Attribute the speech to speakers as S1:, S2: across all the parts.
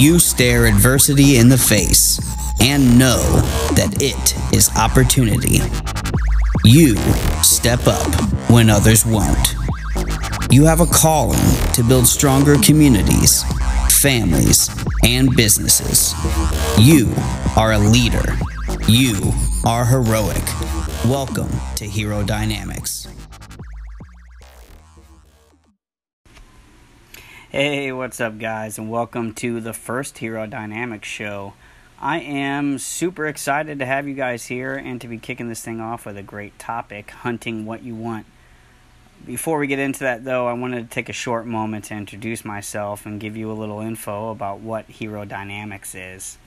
S1: You stare adversity in the face and know that it is opportunity. You step up when others won't. You have a calling to build stronger communities, families, and businesses. You are a leader. You are heroic. Welcome to Hero Dynamics.
S2: Hey, what's up, guys, and welcome to the first Hero Dynamics show. I am super excited to have you guys here and to be kicking this thing off with a great topic hunting what you want. Before we get into that, though, I wanted to take a short moment to introduce myself and give you a little info about what Hero Dynamics is.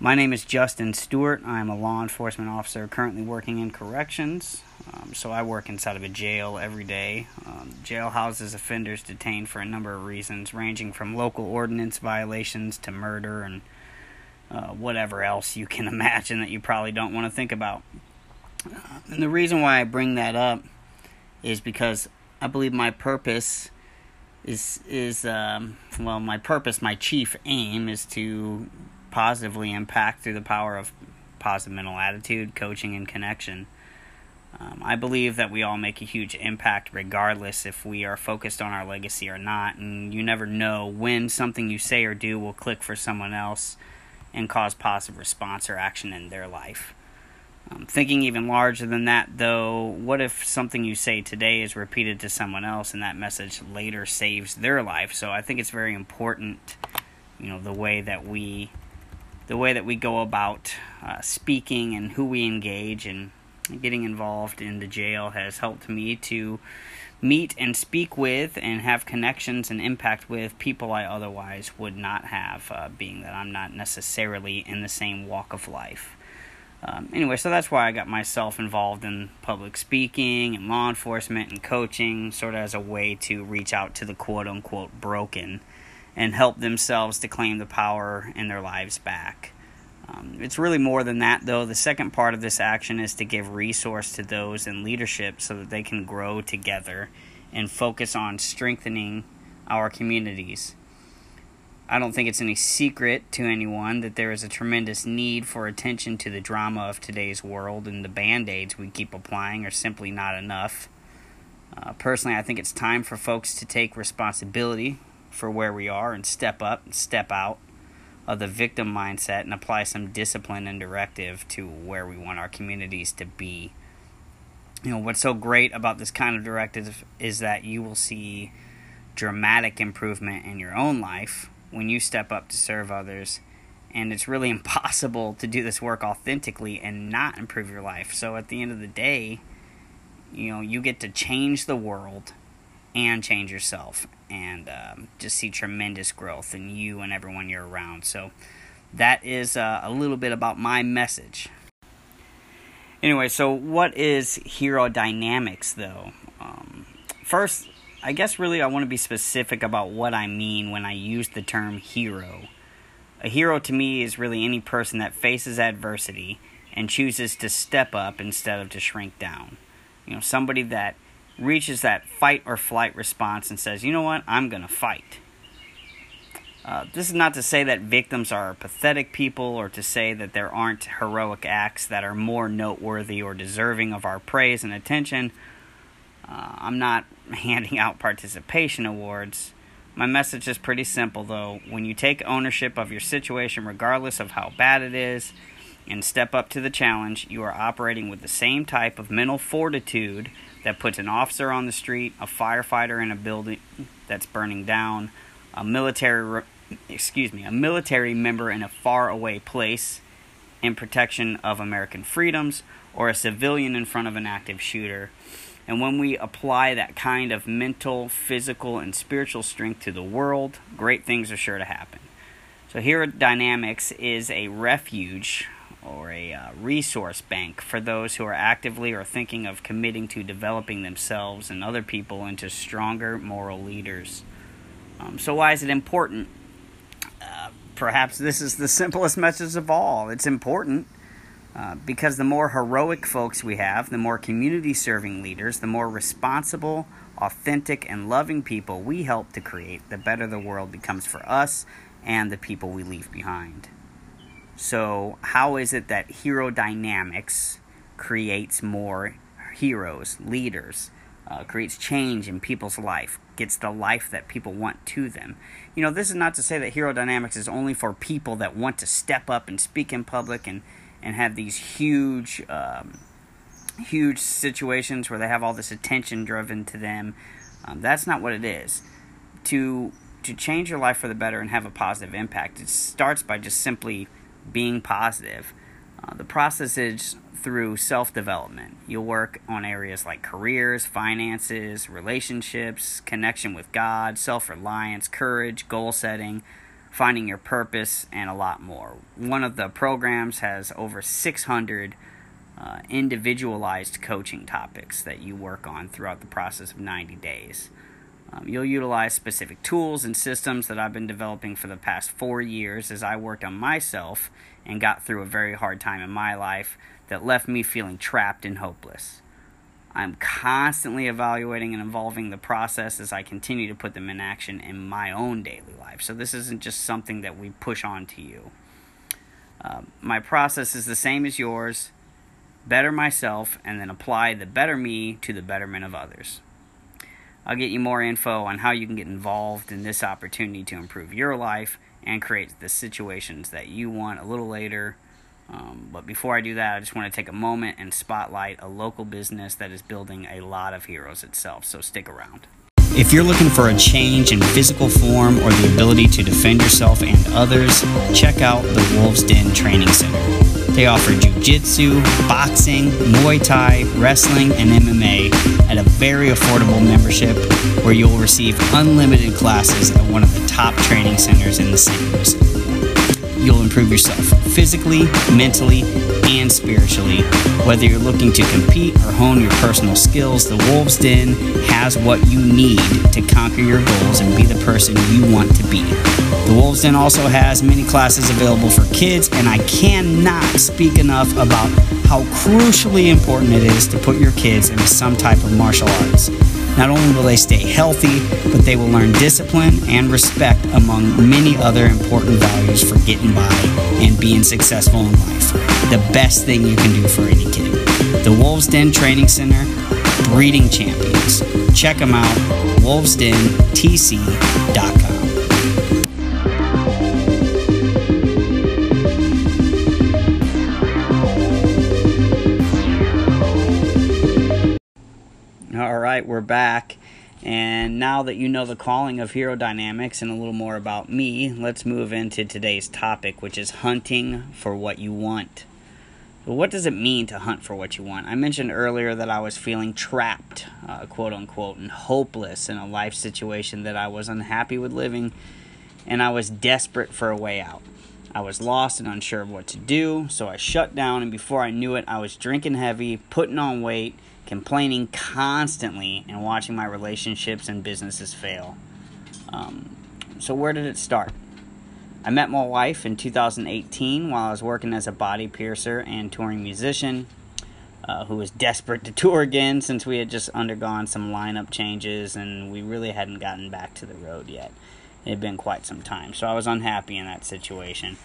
S2: My name is Justin Stewart. I'm a law enforcement officer currently working in corrections. Um, so I work inside of a jail every day. Um, jail houses offenders detained for a number of reasons, ranging from local ordinance violations to murder and uh, whatever else you can imagine that you probably don't want to think about. Uh, and the reason why I bring that up is because I believe my purpose is is um, well, my purpose, my chief aim is to positively impact through the power of positive mental attitude, coaching, and connection. Um, I believe that we all make a huge impact regardless if we are focused on our legacy or not, and you never know when something you say or do will click for someone else and cause positive response or action in their life. Um, thinking even larger than that, though, what if something you say today is repeated to someone else and that message later saves their life? So I think it's very important, you know, the way that we the way that we go about uh, speaking and who we engage and getting involved in the jail has helped me to meet and speak with and have connections and impact with people I otherwise would not have, uh, being that I'm not necessarily in the same walk of life. Um, anyway, so that's why I got myself involved in public speaking and law enforcement and coaching, sort of as a way to reach out to the quote unquote broken and help themselves to claim the power in their lives back. Um, it's really more than that, though. The second part of this action is to give resource to those in leadership so that they can grow together and focus on strengthening our communities. I don't think it's any secret to anyone that there is a tremendous need for attention to the drama of today's world, and the band aids we keep applying are simply not enough. Uh, personally, I think it's time for folks to take responsibility for where we are and step up and step out of the victim mindset and apply some discipline and directive to where we want our communities to be. You know, what's so great about this kind of directive is that you will see dramatic improvement in your own life when you step up to serve others. And it's really impossible to do this work authentically and not improve your life. So at the end of the day, you know, you get to change the world and change yourself and um, just see tremendous growth in you and everyone you're around. So that is uh, a little bit about my message. Anyway, so what is hero dynamics though? Um, first, I guess really I want to be specific about what I mean when I use the term hero. A hero to me is really any person that faces adversity and chooses to step up instead of to shrink down. You know, somebody that reaches that fight or flight response and says, you know what, I'm going to fight. Uh, this is not to say that victims are pathetic people or to say that there aren't heroic acts that are more noteworthy or deserving of our praise and attention. Uh, I'm not handing out participation awards. My message is pretty simple, though. When you take ownership of your situation, regardless of how bad it is, and step up to the challenge, you are operating with the same type of mental fortitude that puts an officer on the street, a firefighter in a building that's burning down, a military excuse me, a military member in a far away place in protection of American freedoms or a civilian in front of an active shooter. And when we apply that kind of mental, physical, and spiritual strength to the world, great things are sure to happen. So, Hero Dynamics is a refuge or a uh, resource bank for those who are actively or thinking of committing to developing themselves and other people into stronger moral leaders. Um, so, why is it important? Uh, perhaps this is the simplest message of all. It's important uh, because the more heroic folks we have, the more community serving leaders, the more responsible, authentic, and loving people we help to create, the better the world becomes for us and the people we leave behind. So, how is it that hero dynamics creates more heroes, leaders, uh, creates change in people's life, gets the life that people want to them? You know, this is not to say that hero dynamics is only for people that want to step up and speak in public and, and have these huge, um, huge situations where they have all this attention driven to them. Um, that's not what it is. To to change your life for the better and have a positive impact, it starts by just simply being positive. Uh, the process is through self development. You'll work on areas like careers, finances, relationships, connection with God, self reliance, courage, goal setting, finding your purpose, and a lot more. One of the programs has over 600 uh, individualized coaching topics that you work on throughout the process of 90 days. Um, you'll utilize specific tools and systems that I've been developing for the past four years as I worked on myself and got through a very hard time in my life that left me feeling trapped and hopeless. I'm constantly evaluating and evolving the process as I continue to put them in action in my own daily life. So, this isn't just something that we push on to you. Uh, my process is the same as yours better myself, and then apply the better me to the betterment of others. I'll get you more info on how you can get involved in this opportunity to improve your life and create the situations that you want a little later. Um, but before I do that, I just want to take a moment and spotlight a local business that is building a lot of heroes itself. So stick around.
S1: If you're looking for a change in physical form or the ability to defend yourself and others, check out the Wolves Den Training Center. They offer jiu-jitsu, boxing, Muay Thai, wrestling, and MMA a very affordable membership where you'll receive unlimited classes at one of the top training centers in the St. Louis. You'll improve yourself physically, mentally, and spiritually. Whether you're looking to compete or hone your personal skills, the Wolves Den has what you need to conquer your goals and be the person you want to be. The Wolves Den also has many classes available for kids, and I cannot speak enough about how crucially important it is to put your kids into some type of martial arts. Not only will they stay healthy, but they will learn discipline and respect among many other important values for getting by and being successful in life. The best thing you can do for any kid. The Wolves Den Training Center, breeding champions. Check them out, wolvesdentc.com.
S2: right, we're back. And now that you know the calling of Hero Dynamics and a little more about me, let's move into today's topic, which is hunting for what you want. What does it mean to hunt for what you want? I mentioned earlier that I was feeling trapped, uh, quote unquote, and hopeless in a life situation that I was unhappy with living, and I was desperate for a way out. I was lost and unsure of what to do, so I shut down, and before I knew it, I was drinking heavy, putting on weight, complaining constantly and watching my relationships and businesses fail. Um, so, where did it start? I met my wife in 2018 while I was working as a body piercer and touring musician uh, who was desperate to tour again since we had just undergone some lineup changes and we really hadn't gotten back to the road yet. It had been quite some time, so I was unhappy in that situation.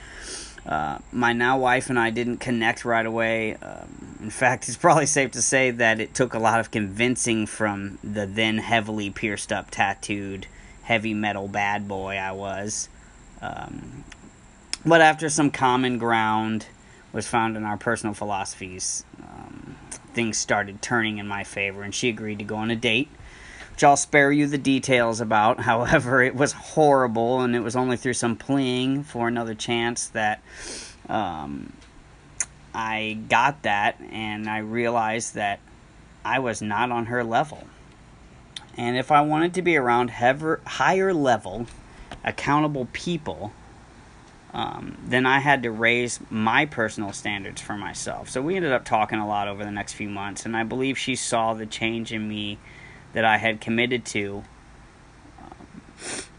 S2: Uh, my now wife and I didn't connect right away. Um, in fact, it's probably safe to say that it took a lot of convincing from the then heavily pierced up, tattooed, heavy metal bad boy I was. Um, but after some common ground was found in our personal philosophies, um, things started turning in my favor, and she agreed to go on a date which I'll spare you the details about. However, it was horrible, and it was only through some pleading for another chance that um, I got that, and I realized that I was not on her level. And if I wanted to be around higher level, accountable people, um, then I had to raise my personal standards for myself. So we ended up talking a lot over the next few months, and I believe she saw the change in me that I had committed to. Um,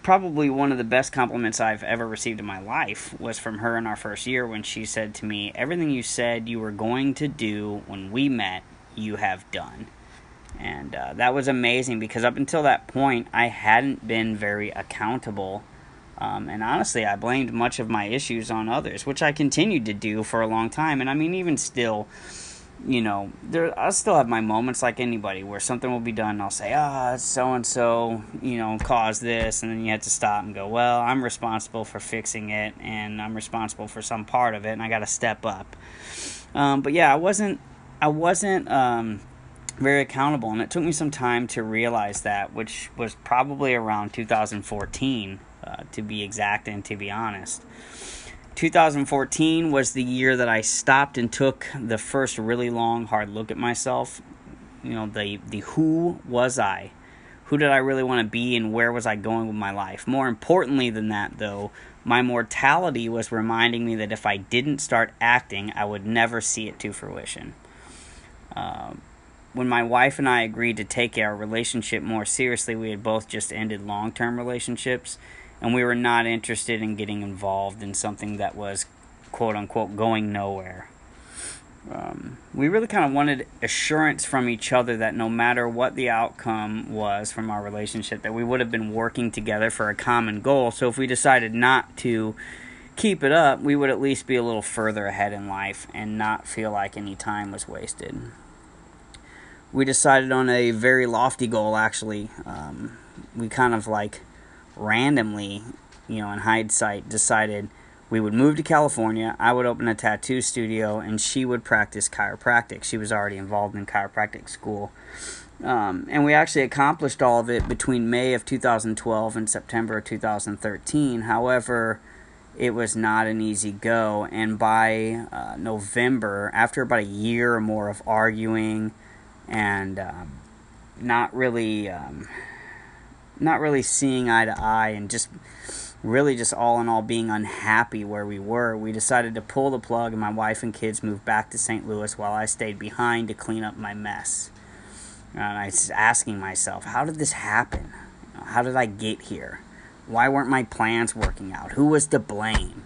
S2: probably one of the best compliments I've ever received in my life was from her in our first year when she said to me, Everything you said you were going to do when we met, you have done. And uh, that was amazing because up until that point, I hadn't been very accountable Um, and honestly, I blamed much of my issues on others, which I continued to do for a long time. And I mean, even still, you know, there I still have my moments like anybody where something will be done and I'll say, ah, so and so, you know, caused this, and then you have to stop and go, well, I'm responsible for fixing it, and I'm responsible for some part of it, and I got to step up. Um, but yeah, I wasn't, I wasn't um, very accountable, and it took me some time to realize that, which was probably around 2014, uh, to be exact and to be honest. 2014 was the year that I stopped and took the first really long, hard look at myself. You know, the the who was I? Who did I really want to be and where was I going with my life? More importantly than that, though, my mortality was reminding me that if I didn't start acting, I would never see it to fruition. Uh, when my wife and I agreed to take our relationship more seriously, we had both just ended long term relationships and we were not interested in getting involved in something that was quote unquote going nowhere. Um, we really kind of wanted assurance from each other that no matter what the outcome was from our relationship, that we would have been working together for a common goal. So if we decided not to keep it up, we would at least be a little further ahead in life and not feel like any time was wasted. We decided on a very lofty goal, actually. Um, we kind of like randomly, you know, in hindsight, decided we would move to California. I would open a tattoo studio, and she would practice chiropractic. She was already involved in chiropractic school. Um, and we actually accomplished all of it between May of 2012 and September of 2013. However, it was not an easy go. And by uh, November, after about a year or more of arguing and um, not really. Um, not really seeing eye to eye and just really just all in all being unhappy where we were, we decided to pull the plug and my wife and kids moved back to St. Louis while I stayed behind to clean up my mess. And I was asking myself, how did this happen? How did I get here? Why weren't my plans working out? Who was to blame?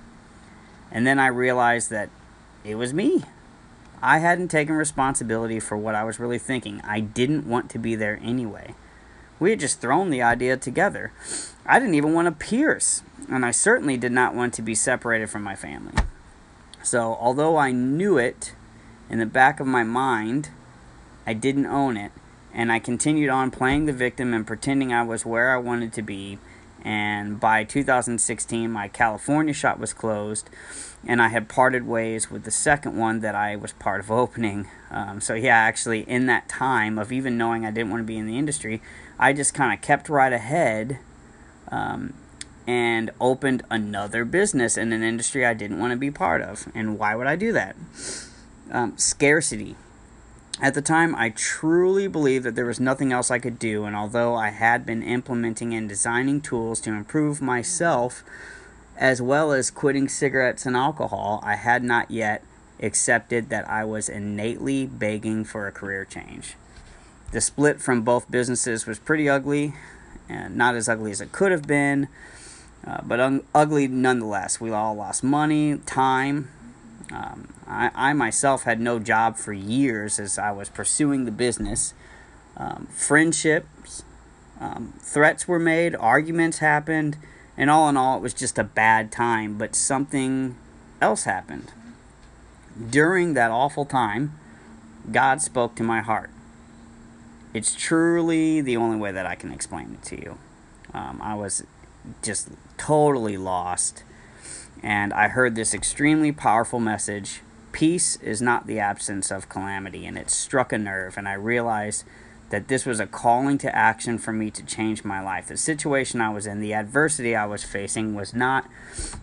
S2: And then I realized that it was me. I hadn't taken responsibility for what I was really thinking. I didn't want to be there anyway. We had just thrown the idea together. I didn't even want to pierce, and I certainly did not want to be separated from my family. So, although I knew it in the back of my mind, I didn't own it, and I continued on playing the victim and pretending I was where I wanted to be. And by 2016, my California shop was closed, and I had parted ways with the second one that I was part of opening. Um, so, yeah, actually, in that time of even knowing I didn't want to be in the industry, I just kind of kept right ahead um, and opened another business in an industry I didn't want to be part of. And why would I do that? Um, scarcity. At the time, I truly believed that there was nothing else I could do, and although I had been implementing and designing tools to improve myself, as well as quitting cigarettes and alcohol, I had not yet accepted that I was innately begging for a career change. The split from both businesses was pretty ugly, and not as ugly as it could have been, uh, but un- ugly nonetheless. We all lost money, time. Um, I, I, myself had no job for years as I was pursuing the business. Um, friendships, um, threats were made, arguments happened, and all in all, it was just a bad time. But something else happened. During that awful time, God spoke to my heart. It's truly the only way that I can explain it to you. Um, I was just totally lost, and I heard this extremely powerful message Peace is not the absence of calamity, and it struck a nerve, and I realized that this was a calling to action for me to change my life. The situation I was in, the adversity I was facing, was not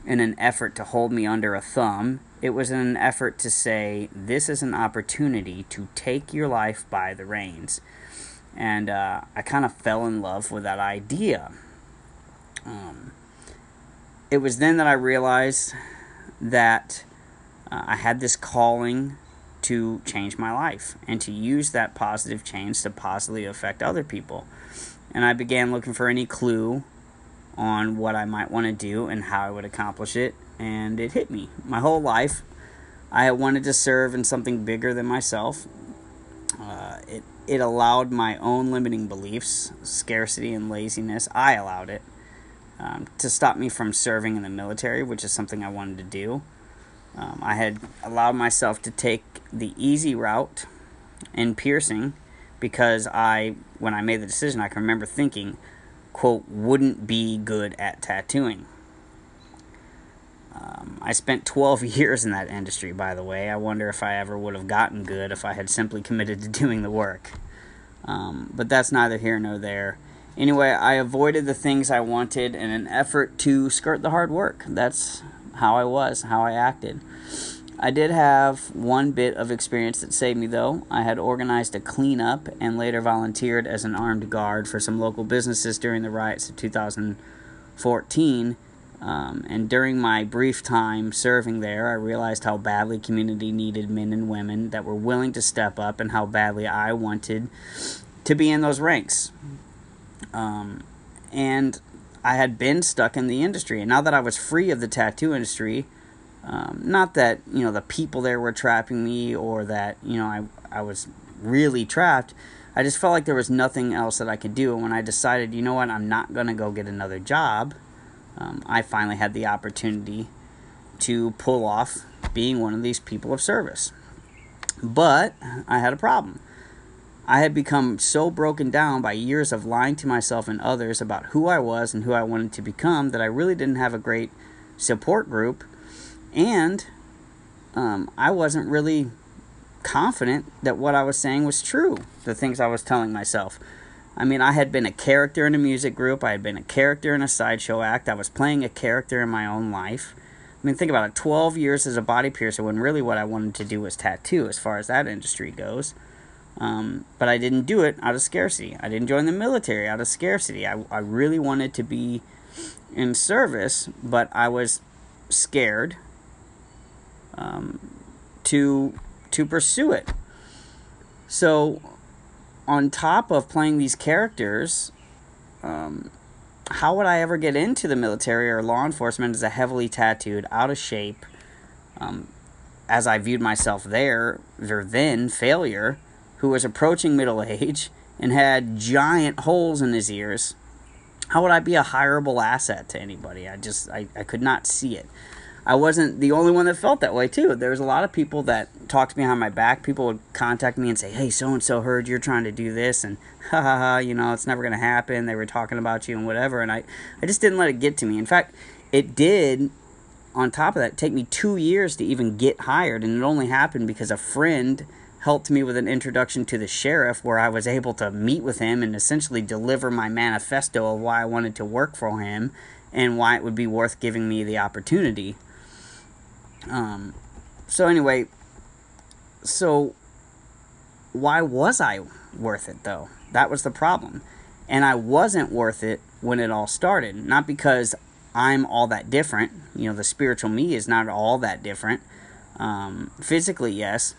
S2: in an effort to hold me under a thumb. It was in an effort to say, This is an opportunity to take your life by the reins and uh, I kind of fell in love with that idea. Um, it was then that I realized that uh, I had this calling to change my life and to use that positive change to positively affect other people. And I began looking for any clue on what I might want to do and how I would accomplish it. And it hit me. My whole life, I wanted to serve in something bigger than myself. Uh, it it allowed my own limiting beliefs, scarcity and laziness. I allowed it. Um, to stop me from serving in the military, which is something I wanted to do. Um, I had allowed myself to take the easy route in piercing because I, when I made the decision, I can remember thinking, quote, wouldn't be good at tattooing. Um, I spent 12 years in that industry, by the way. I wonder if I ever would have gotten good if I had simply committed to doing the work. Um, but that's neither here nor there. Anyway, I avoided the things I wanted in an effort to skirt the hard work. That's how I was, how I acted. I did have one bit of experience that saved me, though. I had organized a cleanup and later volunteered as an armed guard for some local businesses during the riots of 2014. Um, and during my brief time serving there, I realized how badly community needed men and women that were willing to step up, and how badly I wanted to be in those ranks. Um, and I had been stuck in the industry, and now that I was free of the tattoo industry, um, not that you know the people there were trapping me or that you know I I was really trapped. I just felt like there was nothing else that I could do. And when I decided, you know what, I'm not gonna go get another job, um, I finally had the opportunity to pull off being one of these people of service. But I had a problem. I had become so broken down by years of lying to myself and others about who I was and who I wanted to become that I really didn't have a great support group. And um, I wasn't really confident that what I was saying was true, the things I was telling myself. I mean, I had been a character in a music group, I had been a character in a sideshow act, I was playing a character in my own life. I mean, think about it 12 years as a body piercer when really what I wanted to do was tattoo as far as that industry goes. Um, but I didn't do it out of scarcity. I didn't join the military out of scarcity. I, I really wanted to be in service, but I was scared um, to to pursue it. So, on top of playing these characters, um, how would I ever get into the military or law enforcement as a heavily tattooed, out of shape, um, as I viewed myself there, or then failure? Who was approaching middle age and had giant holes in his ears, how would I be a hireable asset to anybody? I just, I, I could not see it. I wasn't the only one that felt that way too. There was a lot of people that talked behind my back. People would contact me and say, "Hey, so and so heard you're trying to do this," and ha ha ha, you know, it's never going to happen. They were talking about you and whatever, and I, I just didn't let it get to me. In fact, it did. On top of that, take me two years to even get hired, and it only happened because a friend helped me with an introduction to the sheriff where I was able to meet with him and essentially deliver my manifesto of why I wanted to work for him and why it would be worth giving me the opportunity. Um, so, anyway, so why was I worth it though? That was the problem. And I wasn't worth it when it all started. Not because I'm all that different. You know, the spiritual me is not all that different. Um, physically, yes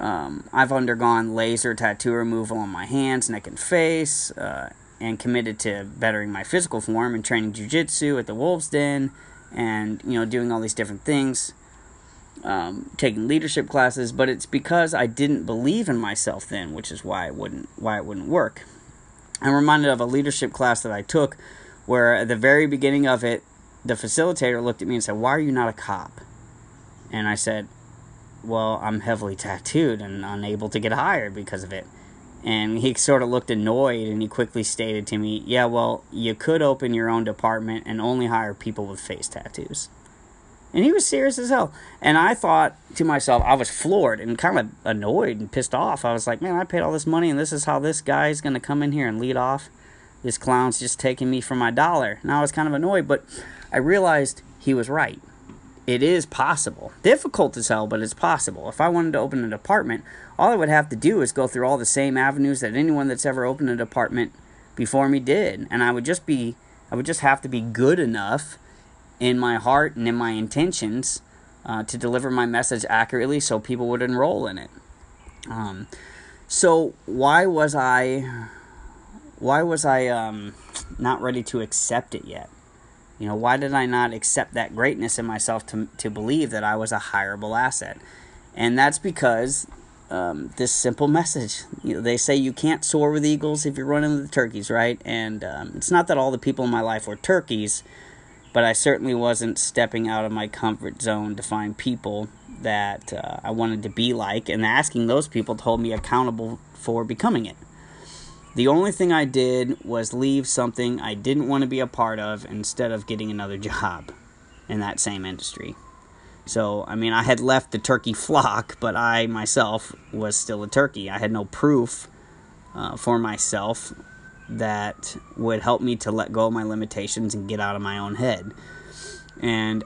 S2: um, I've undergone laser tattoo removal on my hands, neck, and face, uh, and committed to bettering my physical form and training jujitsu at the Wolves Den, and you know doing all these different things, um, taking leadership classes. But it's because I didn't believe in myself then, which is why it wouldn't why it wouldn't work. I'm reminded of a leadership class that I took, where at the very beginning of it, the facilitator looked at me and said, "Why are you not a cop?" And I said, well, I'm heavily tattooed and unable to get hired because of it. And he sort of looked annoyed and he quickly stated to me, Yeah, well, you could open your own department and only hire people with face tattoos. And he was serious as hell. And I thought to myself, I was floored and kind of annoyed and pissed off. I was like, Man, I paid all this money and this is how this guy's going to come in here and lead off. This clown's just taking me for my dollar. And I was kind of annoyed, but I realized he was right it is possible. Difficult as hell, but it's possible. If I wanted to open an apartment, all I would have to do is go through all the same avenues that anyone that's ever opened an apartment before me did, and I would just be I would just have to be good enough in my heart and in my intentions uh, to deliver my message accurately so people would enroll in it. Um, so why was I why was I um, not ready to accept it yet? You know, why did I not accept that greatness in myself to, to believe that I was a hireable asset? And that's because um, this simple message. You know, they say you can't soar with eagles if you're running with turkeys, right? And um, it's not that all the people in my life were turkeys, but I certainly wasn't stepping out of my comfort zone to find people that uh, I wanted to be like, and asking those people to hold me accountable for becoming it. The only thing I did was leave something I didn't want to be a part of instead of getting another job in that same industry. So, I mean, I had left the turkey flock, but I myself was still a turkey. I had no proof uh, for myself that would help me to let go of my limitations and get out of my own head. And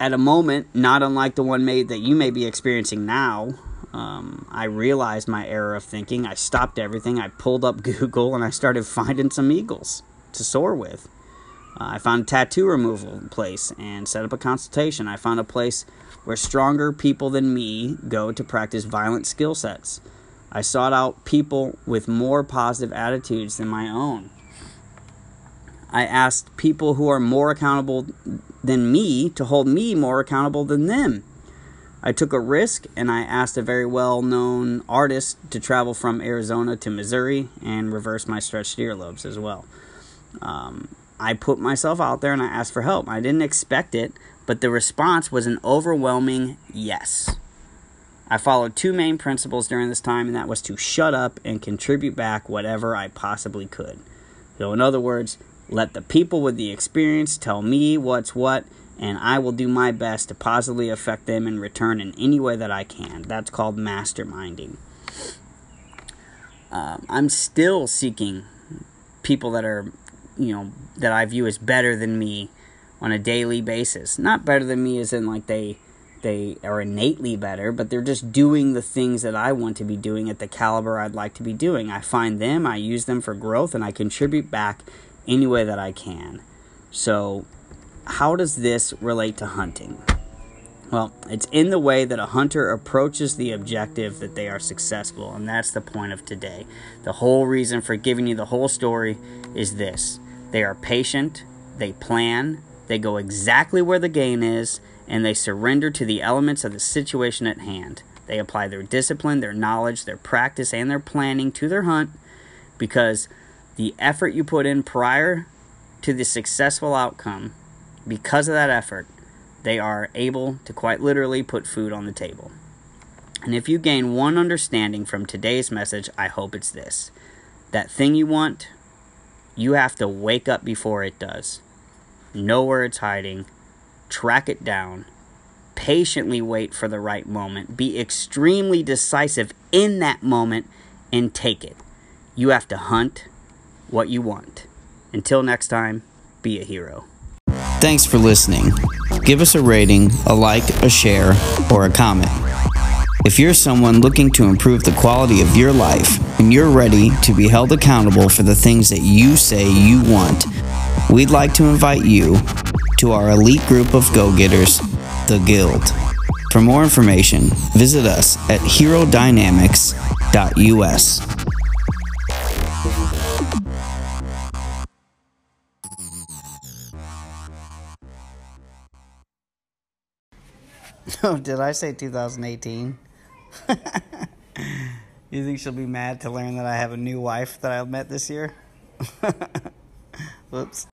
S2: at a moment, not unlike the one made that you may be experiencing now, um, I realized my error of thinking. I stopped everything. I pulled up Google and I started finding some eagles to soar with. Uh, I found a tattoo removal place and set up a consultation. I found a place where stronger people than me go to practice violent skill sets. I sought out people with more positive attitudes than my own. I asked people who are more accountable than me to hold me more accountable than them. I took a risk and I asked a very well known artist to travel from Arizona to Missouri and reverse my stretched earlobes as well. Um, I put myself out there and I asked for help. I didn't expect it, but the response was an overwhelming yes. I followed two main principles during this time, and that was to shut up and contribute back whatever I possibly could. So, in other words, let the people with the experience tell me what's what, and I will do my best to positively affect them in return in any way that I can. That's called masterminding. Uh, I'm still seeking people that are, you know, that I view as better than me on a daily basis. Not better than me as in like they they are innately better, but they're just doing the things that I want to be doing at the caliber I'd like to be doing. I find them, I use them for growth, and I contribute back any way that I can. So, how does this relate to hunting? Well, it's in the way that a hunter approaches the objective that they are successful, and that's the point of today. The whole reason for giving you the whole story is this they are patient, they plan, they go exactly where the gain is, and they surrender to the elements of the situation at hand. They apply their discipline, their knowledge, their practice, and their planning to their hunt because the effort you put in prior to the successful outcome, because of that effort, they are able to quite literally put food on the table. And if you gain one understanding from today's message, I hope it's this that thing you want, you have to wake up before it does, know where it's hiding, track it down, patiently wait for the right moment, be extremely decisive in that moment, and take it. You have to hunt what you want. Until next time, be a hero.
S1: Thanks for listening. Give us a rating, a like, a share, or a comment. If you're someone looking to improve the quality of your life and you're ready to be held accountable for the things that you say you want, we'd like to invite you to our elite group of go getters, the Guild. For more information, visit us at herodynamics.us.
S2: Oh, did I say 2018? you think she'll be mad to learn that I have a new wife that I met this year? Whoops.